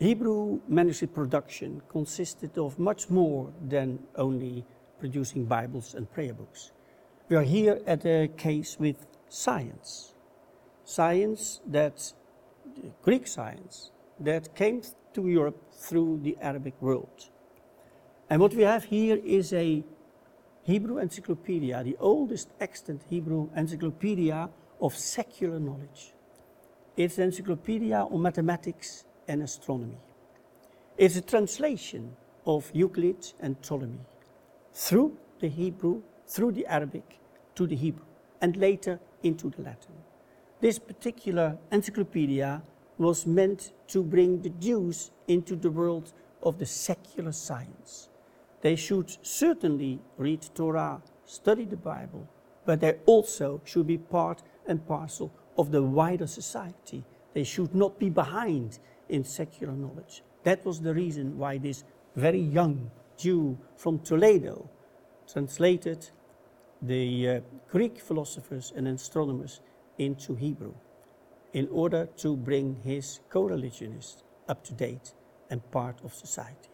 Hebrew manuscript production consisted of much more than only producing Bibles and prayer books. We are here at a case with science. Science that, Greek science, that came to Europe through the Arabic world. And what we have here is a Hebrew encyclopedia, the oldest extant Hebrew encyclopedia of secular knowledge. It's an encyclopedia on mathematics and astronomy. It's a translation of Euclid and Ptolemy through the Hebrew, through the Arabic to the Hebrew, and later into the Latin. This particular encyclopedia was meant to bring the Jews into the world of the secular science. They should certainly read Torah, study the Bible, but they also should be part and parcel of the wider society. They should not be behind in secular knowledge. That was the reason why this very young Jew from Toledo translated the uh, Greek philosophers and astronomers into Hebrew in order to bring his co religionists up to date and part of society.